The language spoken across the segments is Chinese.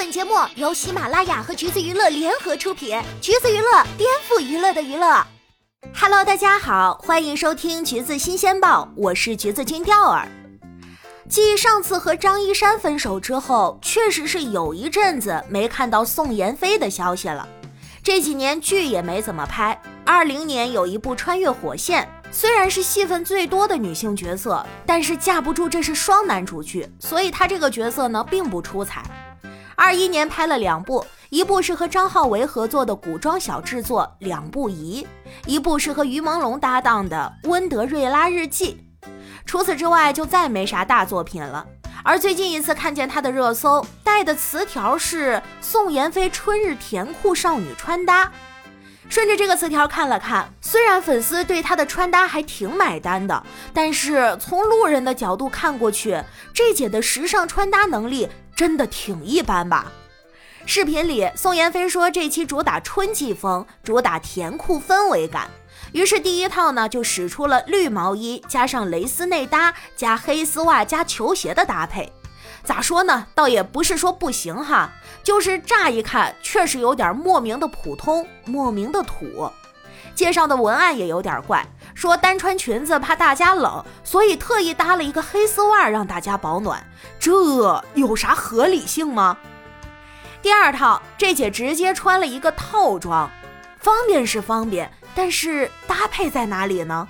本节目由喜马拉雅和橘子娱乐联合出品，橘子娱乐颠覆娱乐的娱乐。Hello，大家好，欢迎收听橘子新鲜报，我是橘子金钓儿。继上次和张一山分手之后，确实是有一阵子没看到宋妍霏的消息了。这几年剧也没怎么拍。二零年有一部《穿越火线》，虽然是戏份最多的女性角色，但是架不住这是双男主剧，所以她这个角色呢并不出彩。二一年拍了两部，一部是和张浩维合作的古装小制作《两不疑》，一部是和于朦胧搭档的《温德瑞拉日记》。除此之外，就再没啥大作品了。而最近一次看见他的热搜带的词条是宋妍霏春日甜酷少女穿搭。顺着这个词条看了看，虽然粉丝对她的穿搭还挺买单的，但是从路人的角度看过去，这姐的时尚穿搭能力真的挺一般吧。视频里，宋妍霏说这期主打春季风，主打甜酷氛围感。于是第一套呢，就使出了绿毛衣加上蕾丝内搭加黑丝袜加球鞋的搭配。咋说呢？倒也不是说不行哈，就是乍一看确实有点莫名的普通，莫名的土。介绍的文案也有点怪，说单穿裙子怕大家冷，所以特意搭了一个黑丝袜让大家保暖。这有啥合理性吗？第二套，这姐直接穿了一个套装，方便是方便。但是搭配在哪里呢？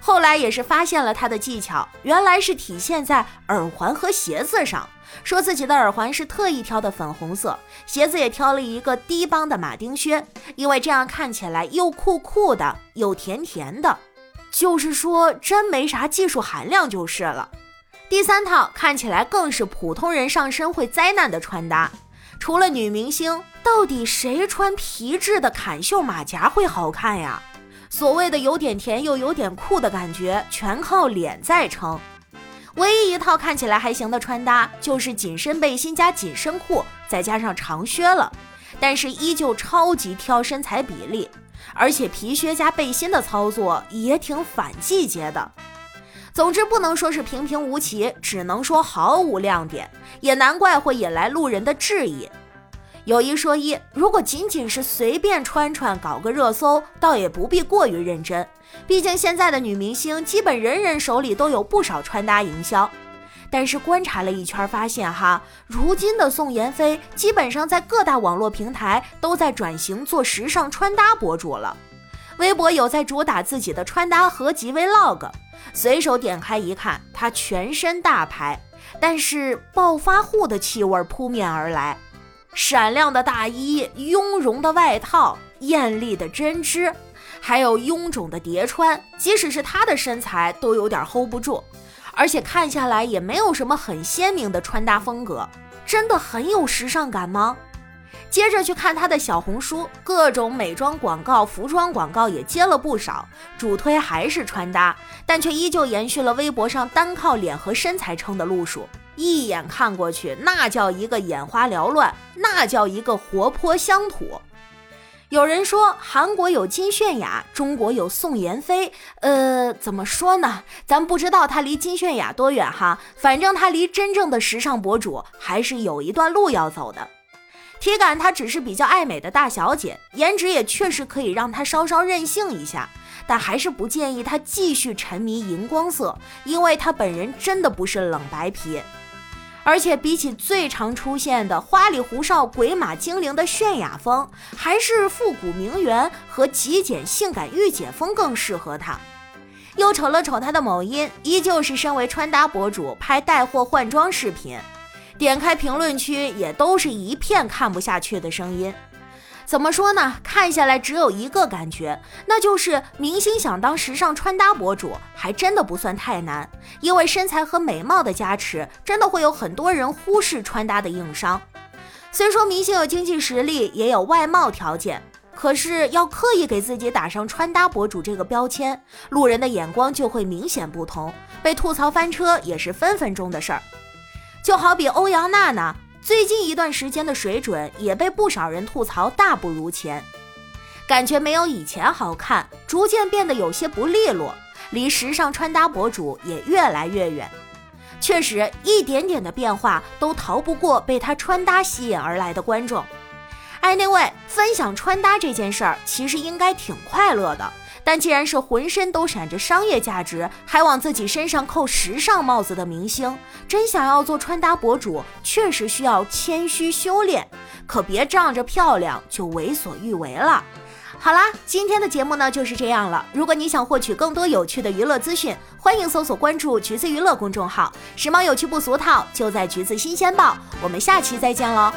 后来也是发现了她的技巧，原来是体现在耳环和鞋子上。说自己的耳环是特意挑的粉红色，鞋子也挑了一个低帮的马丁靴，因为这样看起来又酷酷的又甜甜的。就是说，真没啥技术含量就是了。第三套看起来更是普通人上身会灾难的穿搭。除了女明星，到底谁穿皮质的坎袖马甲会好看呀？所谓的有点甜又有点酷的感觉，全靠脸在撑。唯一一套看起来还行的穿搭，就是紧身背心加紧身裤，再加上长靴了。但是依旧超级挑身材比例，而且皮靴加背心的操作也挺反季节的。总之不能说是平平无奇，只能说毫无亮点，也难怪会引来路人的质疑。有一说一，如果仅仅是随便穿穿搞个热搜，倒也不必过于认真。毕竟现在的女明星基本人人手里都有不少穿搭营销。但是观察了一圈，发现哈，如今的宋妍霏基本上在各大网络平台都在转型做时尚穿搭博主了。微博有在主打自己的穿搭合集 Vlog。随手点开一看，她全身大牌，但是暴发户的气味扑面而来。闪亮的大衣、雍容的外套、艳丽的针织，还有臃肿的叠穿，即使是她的身材都有点 hold 不住。而且看下来也没有什么很鲜明的穿搭风格，真的很有时尚感吗？接着去看他的小红书，各种美妆广告、服装广告也接了不少，主推还是穿搭，但却依旧延续了微博上单靠脸和身材撑的路数。一眼看过去，那叫一个眼花缭乱，那叫一个活泼乡土。有人说韩国有金泫雅，中国有宋妍霏，呃，怎么说呢？咱不知道她离金泫雅多远哈，反正她离真正的时尚博主还是有一段路要走的。体感她只是比较爱美的大小姐，颜值也确实可以让她稍稍任性一下，但还是不建议她继续沉迷荧光色，因为她本人真的不是冷白皮。而且比起最常出现的花里胡哨、鬼马精灵的泫雅风，还是复古名媛和极简性感御姐风更适合她。又瞅了瞅她的某音，依旧是身为穿搭博主拍带货换装视频。点开评论区，也都是一片看不下去的声音。怎么说呢？看下来只有一个感觉，那就是明星想当时尚穿搭博主，还真的不算太难。因为身材和美貌的加持，真的会有很多人忽视穿搭的硬伤。虽说明星有经济实力，也有外貌条件，可是要刻意给自己打上穿搭博主这个标签，路人的眼光就会明显不同，被吐槽翻车也是分分钟的事儿。就好比欧阳娜娜，最近一段时间的水准也被不少人吐槽大不如前，感觉没有以前好看，逐渐变得有些不利落，离时尚穿搭博主也越来越远。确实，一点点的变化都逃不过被他穿搭吸引而来的观众。Anyway，分享穿搭这件事儿其实应该挺快乐的，但既然是浑身都闪着商业价值，还往自己身上扣时尚帽子的明星，真想要做穿搭博主，确实需要谦虚修炼，可别仗着漂亮就为所欲为了。好啦，今天的节目呢就是这样了。如果你想获取更多有趣的娱乐资讯，欢迎搜索关注“橘子娱乐”公众号，时髦有趣不俗套，就在“橘子新鲜报”。我们下期再见喽。